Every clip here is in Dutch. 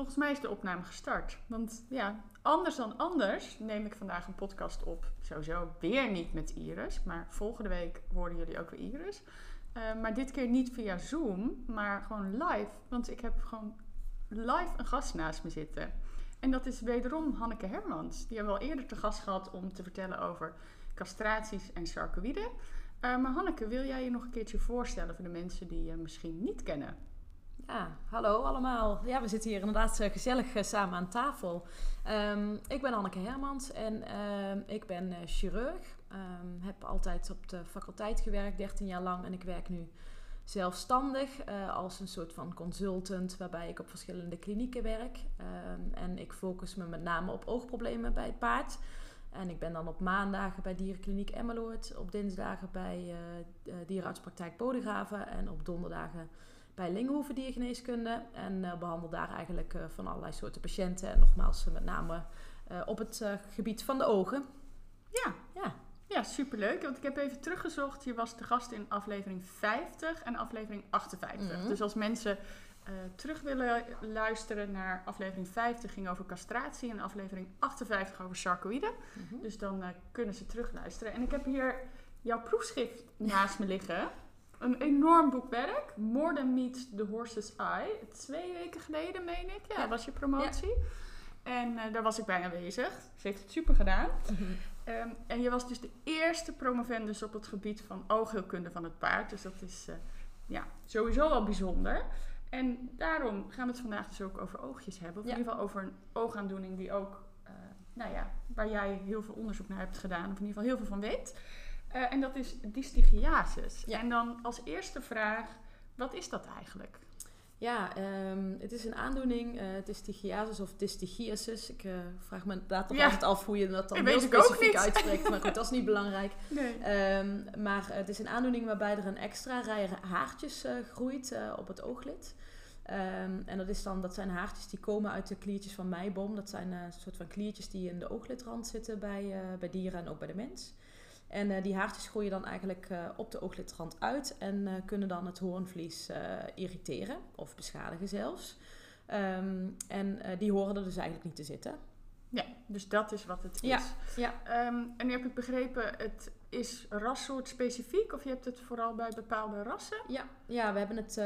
Volgens mij is de opname gestart. Want ja, anders dan anders neem ik vandaag een podcast op. Sowieso weer niet met Iris, maar volgende week horen jullie ook weer Iris. Uh, maar dit keer niet via Zoom, maar gewoon live. Want ik heb gewoon live een gast naast me zitten. En dat is wederom Hanneke Hermans. Die hebben we al eerder te gast gehad om te vertellen over castraties en sarcoïden. Uh, maar Hanneke, wil jij je nog een keertje voorstellen voor de mensen die je misschien niet kennen? Ja, hallo allemaal. Ja, we zitten hier inderdaad eh, gezellig eh, samen aan tafel. Um, ik ben Anneke Hermans en uh, ik ben uh, chirurg. Um, heb altijd op de faculteit gewerkt, 13 jaar lang. En ik werk nu zelfstandig als een soort van consultant, waarbij ik op verschillende klinieken werk. En ik focus me met name op oogproblemen bij het paard. En ik ben dan op maandagen bij Dierenkliniek Emmeloord, op dinsdagen bij Dierenartspraktijk Bodegraven en op donderdagen bij Lingenhoeven Diergeneeskunde. En uh, behandel daar eigenlijk uh, van allerlei soorten patiënten. En nogmaals, met name op het gebied van de ogen. Ja, ja. ja, superleuk. Want ik heb even teruggezocht. Je was de gast in aflevering 50 en aflevering 58. Mm -hmm. Dus als mensen terug willen luisteren naar aflevering 50 ging over castratie en aflevering 58 over sarcoïden. Mm -hmm. Dus dan kunnen ze terugluisteren. En ik heb hier jouw proefschrift naast me liggen een enorm boekwerk. More Than Meets the Horse's Eye. Twee weken geleden, meen ik. Ja, was je promotie. En uh, daar was ik bij aanwezig. Ze heeft het super gedaan. Mm -hmm. um, en je was dus de eerste promovendus op het gebied van oogheelkunde van het paard. Dus dat is uh, ja, sowieso wel bijzonder. En daarom gaan we het vandaag dus ook over oogjes hebben. Of ja. in ieder geval over een oogaandoening die ook, uh, nou ja, waar jij heel veel onderzoek naar hebt gedaan. Of in ieder geval heel veel van weet. Uh, en dat is dystichiasis. Ja. En dan als eerste vraag, wat is dat eigenlijk? Ja, um, het is een aandoening. Uh, of dystichiasis. Ik uh, vraag me inderdaad ja. altijd af hoe je dat dan ik heel specifiek uitspreekt. Maar goed, dat is niet belangrijk. Nee. Um, maar het is een aandoening waarbij er een extra rij haartjes groeit op het ooglid. Um, en dat, is dan, dat zijn haartjes die komen uit de kliertjes van meiboom. Dat zijn een soort van kliertjes die in de ooglidrand zitten bij, bij dieren en ook bij de mens. En uh, die haartjes groeien dan eigenlijk uh, op de ooglidrand uit en uh, kunnen dan het hoornvlies irriteren of beschadigen zelfs. Um, en die horen er dus eigenlijk niet te zitten. Ja, dus dat is wat het is. Ja, ja. Um, en nu heb ik begrepen, het is rassoort specifiek of je hebt het vooral bij bepaalde rassen? Ja, ja we hebben het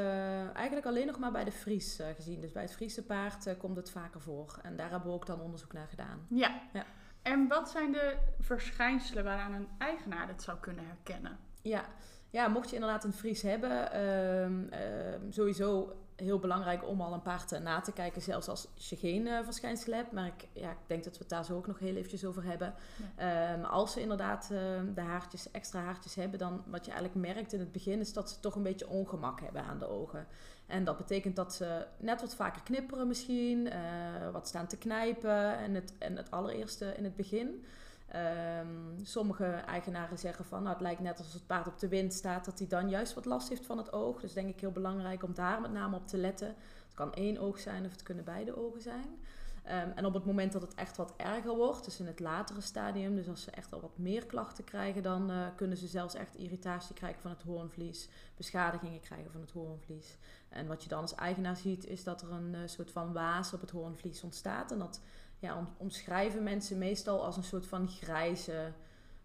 eigenlijk alleen nog maar bij de Fries gezien. Dus bij het Friese paard komt het vaker voor. En daar hebben we ook dan onderzoek naar gedaan. Ja. ja. En wat zijn de verschijnselen waaraan een eigenaar het zou kunnen herkennen? Ja, ja mocht je inderdaad een Fries hebben, um, um, sowieso heel belangrijk om al een paard na te kijken, zelfs als je geen uh, verschijnselen hebt. Maar ik, ja, ik denk dat we het daar zo ook nog heel eventjes over hebben. Ja. Um, als ze inderdaad uh, de haartjes, extra haartjes hebben, dan wat je eigenlijk merkt in het begin is dat ze toch een beetje ongemak hebben aan de ogen. En dat betekent dat ze net wat vaker knipperen misschien, uh, wat staan te knijpen en het, en het allereerste in het begin. Um, sommige eigenaren zeggen van, nou, het lijkt net alsof het paard op de wind staat, dat hij dan juist wat last heeft van het oog. Dus denk ik heel belangrijk om daar met name op te letten. Het kan één oog zijn of het kunnen beide ogen zijn. Um, en op het moment dat het echt wat erger wordt, dus in het latere stadium, dus als ze echt al wat meer klachten krijgen, dan uh, kunnen ze zelfs echt irritatie krijgen van het hoornvlies, beschadigingen krijgen van het hoornvlies. En wat je dan als eigenaar ziet, is dat er een uh, soort van waas op het hoornvlies ontstaat. En dat ja, om, omschrijven mensen meestal als een soort van grijze,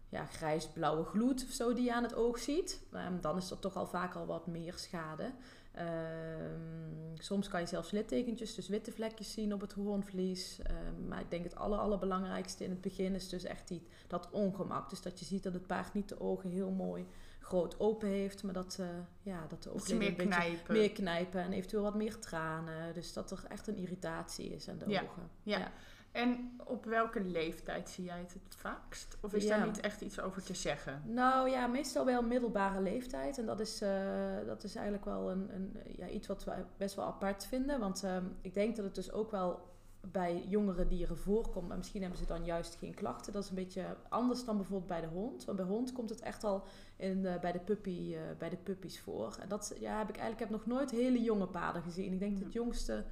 ja, grijs-blauwe gloed of zo die je aan het oog ziet. Um, dan is er toch al vaak al wat meer schade. Um, soms kan je zelfs littekentjes, dus witte vlekjes zien op het hoornvlies. Um, maar ik denk het aller, allerbelangrijkste in het begin is dus echt die, dat ongemak. Dus dat je ziet dat het paard niet de ogen heel mooi groot open heeft, maar dat, uh, ja, dat de oogleden een beetje knijpen. meer knijpen en eventueel wat meer tranen. Dus dat er echt een irritatie is aan de ja. ogen. Ja. ja. En op welke leeftijd zie jij het het vaakst? Of is Ja. daar niet echt iets over te zeggen? Nou ja, meestal wel middelbare leeftijd. En dat is, eh, dat is eigenlijk wel een, een, ja, iets wat we best wel apart vinden. Want ehm, ik denk dat het dus ook wel bij jongere dieren voorkomt. Maar misschien hebben ze dan juist geen klachten. Dat is een beetje anders dan bijvoorbeeld bij de hond. Want bij hond komt het echt al in, bij, de puppy, eh, bij de puppies voor. En dat ja, heb ik eigenlijk heb nog nooit hele jonge paarden gezien. Ik denk dat het jongste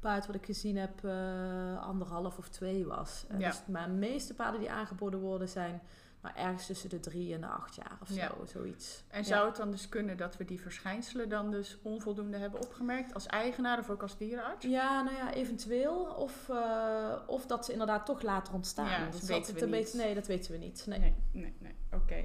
paard wat ik gezien heb eh, anderhalf of twee was. Ja. dus, maar de meeste paarden die aangeboden worden zijn nou, ergens tussen de drie en de acht jaar of Ja. zo, zoiets. En Ja. zou het dan dus kunnen dat we die verschijnselen dan dus onvoldoende hebben opgemerkt als eigenaar of ook als dierenarts? Ja, nou ja, eventueel. Of, eh, of dat ze inderdaad toch later ontstaan. Ja, dat dat is weten altijd we niet. beetje- nee, dat weten we niet. Nee. Nee, nee, nee. Oké.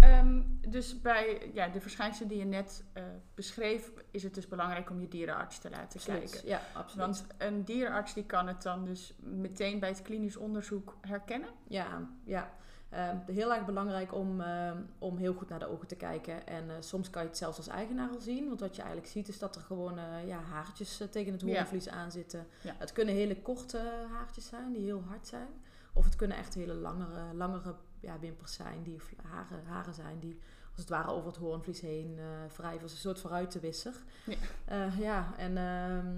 Ehm, dus bij ja, de verschijnselen die je net eh, beschreef, is het dus belangrijk om je dierenarts te laten Absoluut. kijken. Ja, absoluut. Want een dierenarts die kan het dan dus meteen bij het klinisch onderzoek herkennen. Ja, ja. Ehm, heel erg belangrijk om, ehm, om heel goed naar de ogen te kijken. En eh, soms kan je het zelfs als eigenaar al zien. Want wat je eigenlijk ziet is dat er gewoon eh, ja, haartjes tegen het Ja. hoornvlies aan zitten. Ja. Het kunnen hele korte haartjes zijn die heel hard zijn. Of het kunnen echt hele langere, langere ja, wimpers zijn, die vl- haren, haren zijn die als het ware over het hoornvlies heen eh wrijven. Als een soort vooruitenwisser. Ja. Eh, ja, en ehm,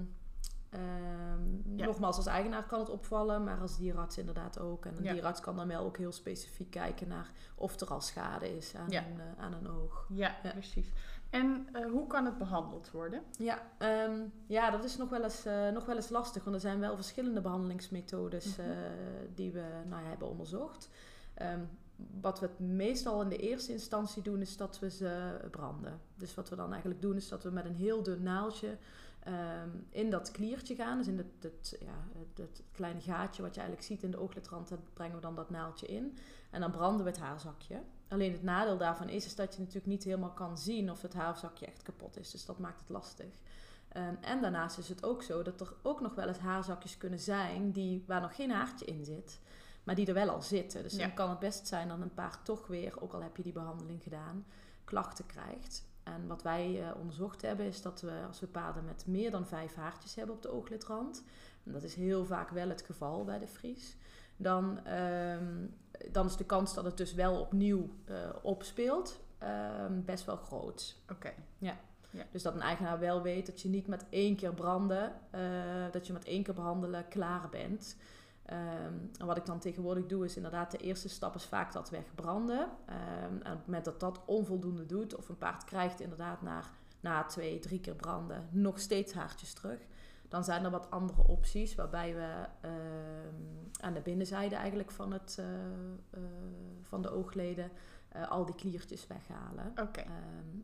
ehm, Ja. nogmaals, als eigenaar kan het opvallen, maar als dierenarts inderdaad ook. En een Ja. dierenarts kan dan wel ook heel specifiek kijken naar of er al schade is aan, Ja. een, eh, aan een oog. Ja, precies. En hoe kan het behandeld worden? Ja, ehm, ja dat is nog wel, eens, nog wel eens lastig, want er zijn wel verschillende behandelingsmethodes Mhm. die we nou, ja, hebben onderzocht. Ehm, wat we het meestal in de eerste instantie doen, is dat we ze branden. Dus wat we dan eigenlijk doen, is dat we met een heel dun naaldje ehm, in dat kliertje gaan. Dus in het, ja, kleine gaatje wat je eigenlijk ziet in de ooglidrand, daar brengen we dan dat naaldje in. En dan branden we het haarzakje. Alleen het nadeel daarvan is, is dat je natuurlijk niet helemaal kan zien of het haarzakje echt kapot is. Dus dat maakt het lastig. Ehm, en daarnaast is het ook zo dat er ook nog wel eens haarzakjes kunnen zijn die, waar nog geen haartje in zit, maar die er wel al zitten. Dus Ja. dan kan het best zijn dat een paard toch weer, ook al heb je die behandeling gedaan, klachten krijgt. En wat wij eh, onderzocht hebben is dat we, als we paarden met meer dan vijf haartjes hebben op de ooglidrand, en dat is heel vaak wel het geval bij de Fries, dan, ehm, dan is de kans dat het dus wel opnieuw eh, opspeelt ehm, best wel groot. Oké. Dus dat een eigenaar wel weet dat je niet met één keer branden, eh, dat je met één keer behandelen klaar bent. Ehm, en wat ik dan tegenwoordig doe, is inderdaad de eerste stap is vaak dat wegbranden. Ehm, en op het moment dat dat onvoldoende doet, of een paard krijgt inderdaad na, na twee, drie keer branden nog steeds haartjes terug, dan zijn er wat andere opties waarbij we ehm, aan de binnenzijde eigenlijk van, het, eh, eh, van de oogleden eh, al die kliertjes weghalen. Ehm,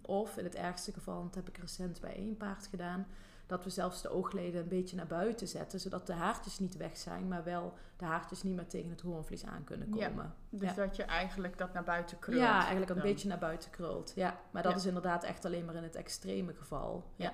of in het ergste geval, dat heb ik recent bij één paard gedaan, dat we zelfs de oogleden een beetje naar buiten zetten, zodat de haartjes niet weg zijn, maar wel de haartjes niet meer tegen het hoornvlies aan kunnen Ja, komen. Dus Ja. dat je eigenlijk dat naar buiten krult. Ja, eigenlijk een dan. beetje naar buiten krult. Ja, maar dat Ja. is inderdaad echt alleen maar in het extreme geval. Ja.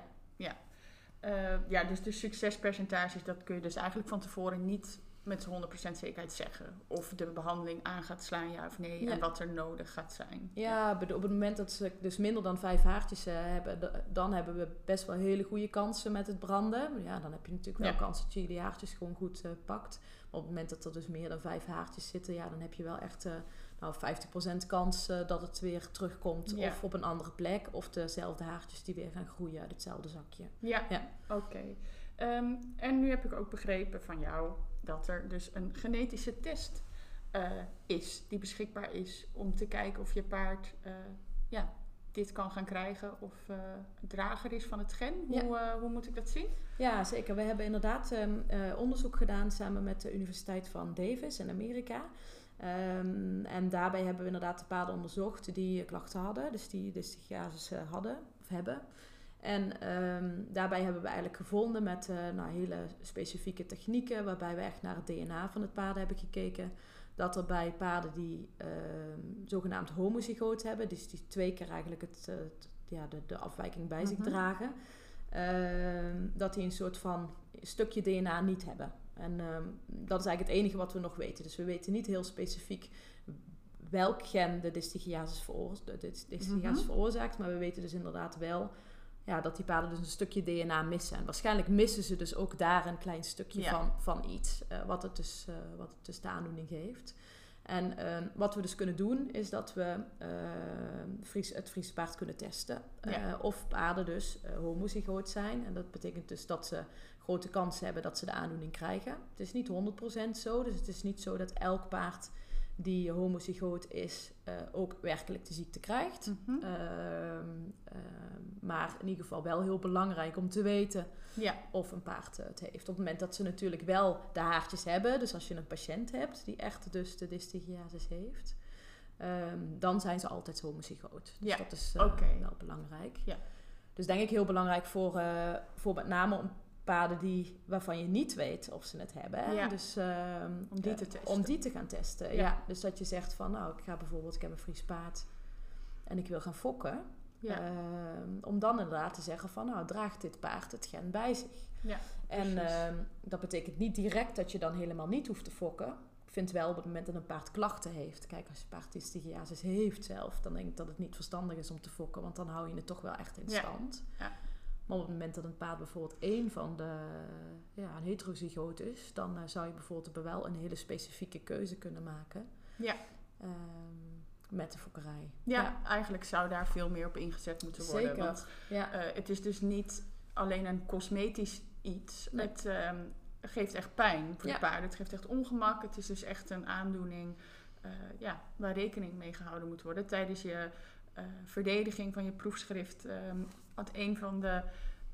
Eh, ja, dus de succespercentages, dat kun je dus eigenlijk van tevoren niet met 100% zekerheid zeggen. Of de behandeling aan gaat slaan, ja of nee. Ja. En wat er nodig gaat zijn. Ja, op het moment dat ze dus minder dan vijf haartjes eh, hebben, dan hebben we best wel hele goede kansen met het branden. Ja, dan heb je natuurlijk wel Ja. kans dat je die haartjes gewoon goed eh, pakt. Maar op het moment dat er dus meer dan vijf haartjes zitten, ja, dan heb je wel echt eh nou, 50% kans dat het weer terugkomt. Ja. Of op een andere plek, of dezelfde haartjes die weer gaan groeien uit hetzelfde zakje. Ja, Ja. oké. Ehm, en nu heb ik ook begrepen van jou dat er dus een genetische test eh, is die beschikbaar is om te kijken of je paard eh, ja, dit kan gaan krijgen of eh, drager is van het gen. Hoe, hoe moet ik dat zien? Ja, zeker. We hebben inderdaad ehm, eh, onderzoek gedaan samen met de Universiteit van Davis in Amerika. Ehm, en daarbij hebben we inderdaad de paarden onderzocht die klachten hadden, dus die dystigiasis eh, hadden of hebben. En ehm, daarbij hebben we eigenlijk gevonden met eh, nou, hele specifieke technieken, waarbij we echt naar het DNA van het paard hebben gekeken, dat er bij paarden die ehm, zogenaamd homozygoot hebben, dus die twee keer eigenlijk het, ja, de, de afwijking bij zich Mhm. dragen, ehm, dat die een soort van stukje DNA niet hebben. En dat is eigenlijk het enige wat we nog weten. Dus we weten niet heel specifiek welk gen de dystigiasis Mhm. veroorzaakt. Maar we weten dus inderdaad wel ja, dat die paarden dus een stukje DNA missen. En waarschijnlijk missen ze dus ook daar een klein stukje Ja. van, van iets, eh, wat, het dus, eh, wat het dus de aandoening geeft. En ehm, wat we dus kunnen doen, is dat we ehm, Fries, het Friese paard kunnen testen. Ja. Eh, of paarden dus homozygoot zijn. En dat betekent dus dat ze grote kans hebben dat ze de aandoening krijgen. Het is niet 100% zo, dus het is niet zo dat elk paard die homozygoot is eh, ook werkelijk de ziekte krijgt. Mhm. Ehm, ehm, maar in ieder geval wel heel belangrijk om te weten ja, of een paard het heeft. Op het moment dat ze natuurlijk wel de haartjes hebben, dus als je een patiënt hebt die echt dus de dystigiasis heeft, ehm, dan zijn ze altijd homozygoot. Dus Ja, dat is eh, wel belangrijk. Ja. Dus denk ik heel belangrijk voor, eh, voor met name om paarden die, waarvan je niet weet of ze het hebben. Ja. Dus, ehm, Om die eh, te testen. Om die te gaan testen, Ja. ja. Dus dat je zegt van, nou, ik ga bijvoorbeeld, ik heb een Fries paard en ik wil gaan fokken. ja, Ehm, om dan inderdaad te zeggen van, nou, draagt dit paard het gen bij zich? ja, En ehm, dat betekent niet direct dat je dan helemaal niet hoeft te fokken. Ik vind wel op het moment dat een paard klachten heeft. Kijk, als je paard dystigiasis heeft zelf, dan denk ik dat het niet verstandig is om te fokken. Want dan hou je het toch wel echt in stand. Ja. Maar op het moment dat een paard bijvoorbeeld één van de, ja, een heterozygoot is, dan eh, zou je bijvoorbeeld wel een hele specifieke keuze kunnen maken. Ja. Ehm, met de fokkerij. ja, eigenlijk zou daar veel meer op ingezet moeten worden. Zeker. Want Ja. eh, het is dus niet alleen een cosmetisch iets. Nee. Het ehm, geeft echt pijn voor Ja. de paarden. Het geeft echt ongemak. Het is dus echt een aandoening eh, ja, waar rekening mee gehouden moet worden. Tijdens je verdediging van je proefschrift had een van de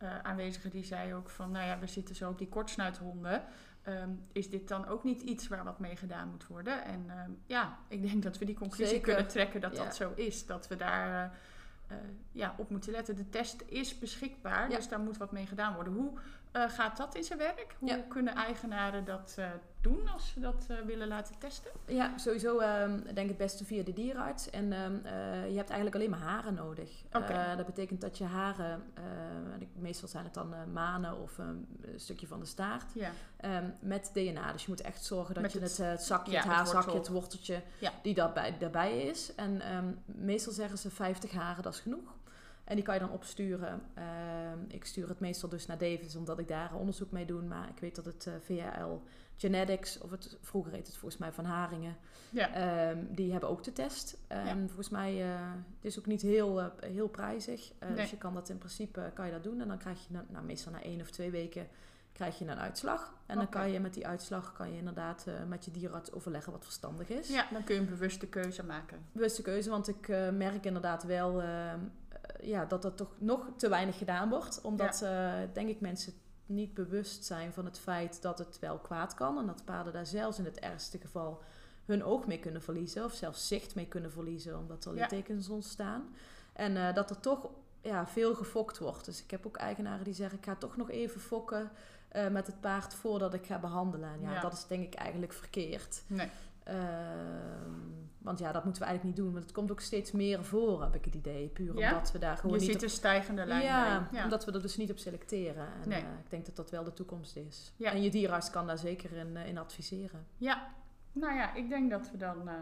eh, aanwezigen die zei ook van... nou ja, we zitten zo op die kortsnuithonden. Ehm, is dit dan ook niet iets waar wat mee gedaan moet worden? En ehm, ja, ik denk dat we die conclusie Zeker. kunnen trekken dat Ja. dat zo is. Dat we daar eh, eh, ja, op moeten letten. De test is beschikbaar, Ja. dus daar moet wat mee gedaan worden. Hoe eh, gaat dat in zijn werk? Hoe Ja. kunnen eigenaren dat eh, doen als ze dat eh, willen laten testen? Ja, sowieso ehm, denk ik het beste via de dierenarts. En ehm, eh, je hebt eigenlijk alleen maar haren nodig. Eh, dat betekent dat je haren, meestal zijn het dan manen of ehm, een stukje van de staart, Ja, met DNA. Dus je moet echt zorgen dat Met je het- zakje, ja, het haarzakje, het worteltje, die daarbij, daarbij is. En meestal zeggen ze 50 haren, dat is genoeg. En die kan je dan opsturen. Ehm, ik stuur het meestal dus naar Davis, omdat ik daar onderzoek mee doe. Maar ik weet dat het eh, VHL Genetics, of het, vroeger heet het volgens mij van Haringen, ja, Ehm, die hebben ook de test. Ja. Volgens mij uh, het is ook niet heel, eh, heel prijzig. Nee. Dus je kan dat in principe kan je dat doen. En dan krijg je nou, meestal na één of twee weken krijg je een uitslag. En dan kan je met die uitslag kan je inderdaad met je dierenarts overleggen wat verstandig is. ja, dan kun je een bewuste keuze maken. Bewuste keuze, want ik merk inderdaad wel ja, dat er toch nog te weinig gedaan wordt. Omdat, eh, denk ik, mensen niet bewust zijn van het feit dat het wel kwaad kan. En dat paarden daar zelfs in het ergste geval hun oog mee kunnen verliezen. Of zelfs zicht mee kunnen verliezen, omdat er Ja. littekens ontstaan. En eh, dat er toch ja, veel gefokt wordt. Dus ik heb ook eigenaren die zeggen, ik ga toch nog even fokken eh, met het paard voordat ik ga behandelen. En ja, Ja. dat is denk ik eigenlijk verkeerd. Nee. Ehm, want ja, dat moeten we eigenlijk niet doen. Want het komt ook steeds meer voor, heb ik het idee. Puur Ja? omdat we daar gewoon Je niet ziet op... een stijgende lijn Ja, omdat we er dus niet op selecteren. En Nee. eh, ik denk dat dat wel de toekomst is. Ja. En je dierenarts kan daar zeker in, eh, in adviseren. Ja, nou ja, ik denk dat we dan eh,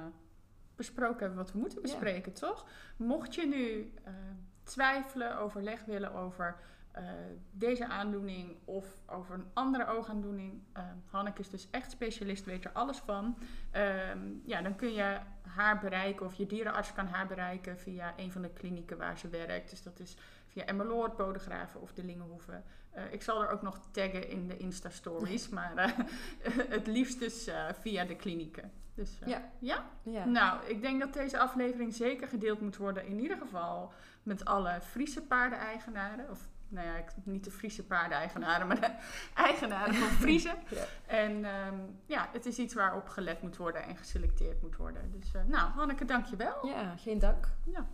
besproken hebben wat we moeten bespreken, toch? Mocht je nu twijfelen, overleg willen over deze aandoening of over een andere oogaandoening, eh, Hanneke is dus echt specialist, weet er alles van. Ehm, ja, dan kun je haar bereiken of je dierenarts kan haar bereiken via een van de klinieken waar ze werkt. Dus dat is via Emmeloord, Bodegraven of de Lingenhoeve. Eh, ik zal er ook nog taggen in de Insta-stories, maar eh, het liefst dus eh, via de klinieken. Dus, eh, Ja. ja? Ja. Nou, ik denk dat deze aflevering zeker gedeeld moet worden. In ieder geval met alle Friese paardeneigenaren. Of nou ja, ik, niet de Friese paardeneigenaren, maar de eigenaren van Friese. Ja. En ehm, ja, het is iets waarop gelet moet worden en geselecteerd moet worden. Dus eh, nou, Hanneke, dankjewel. ja, geen dank. Ja.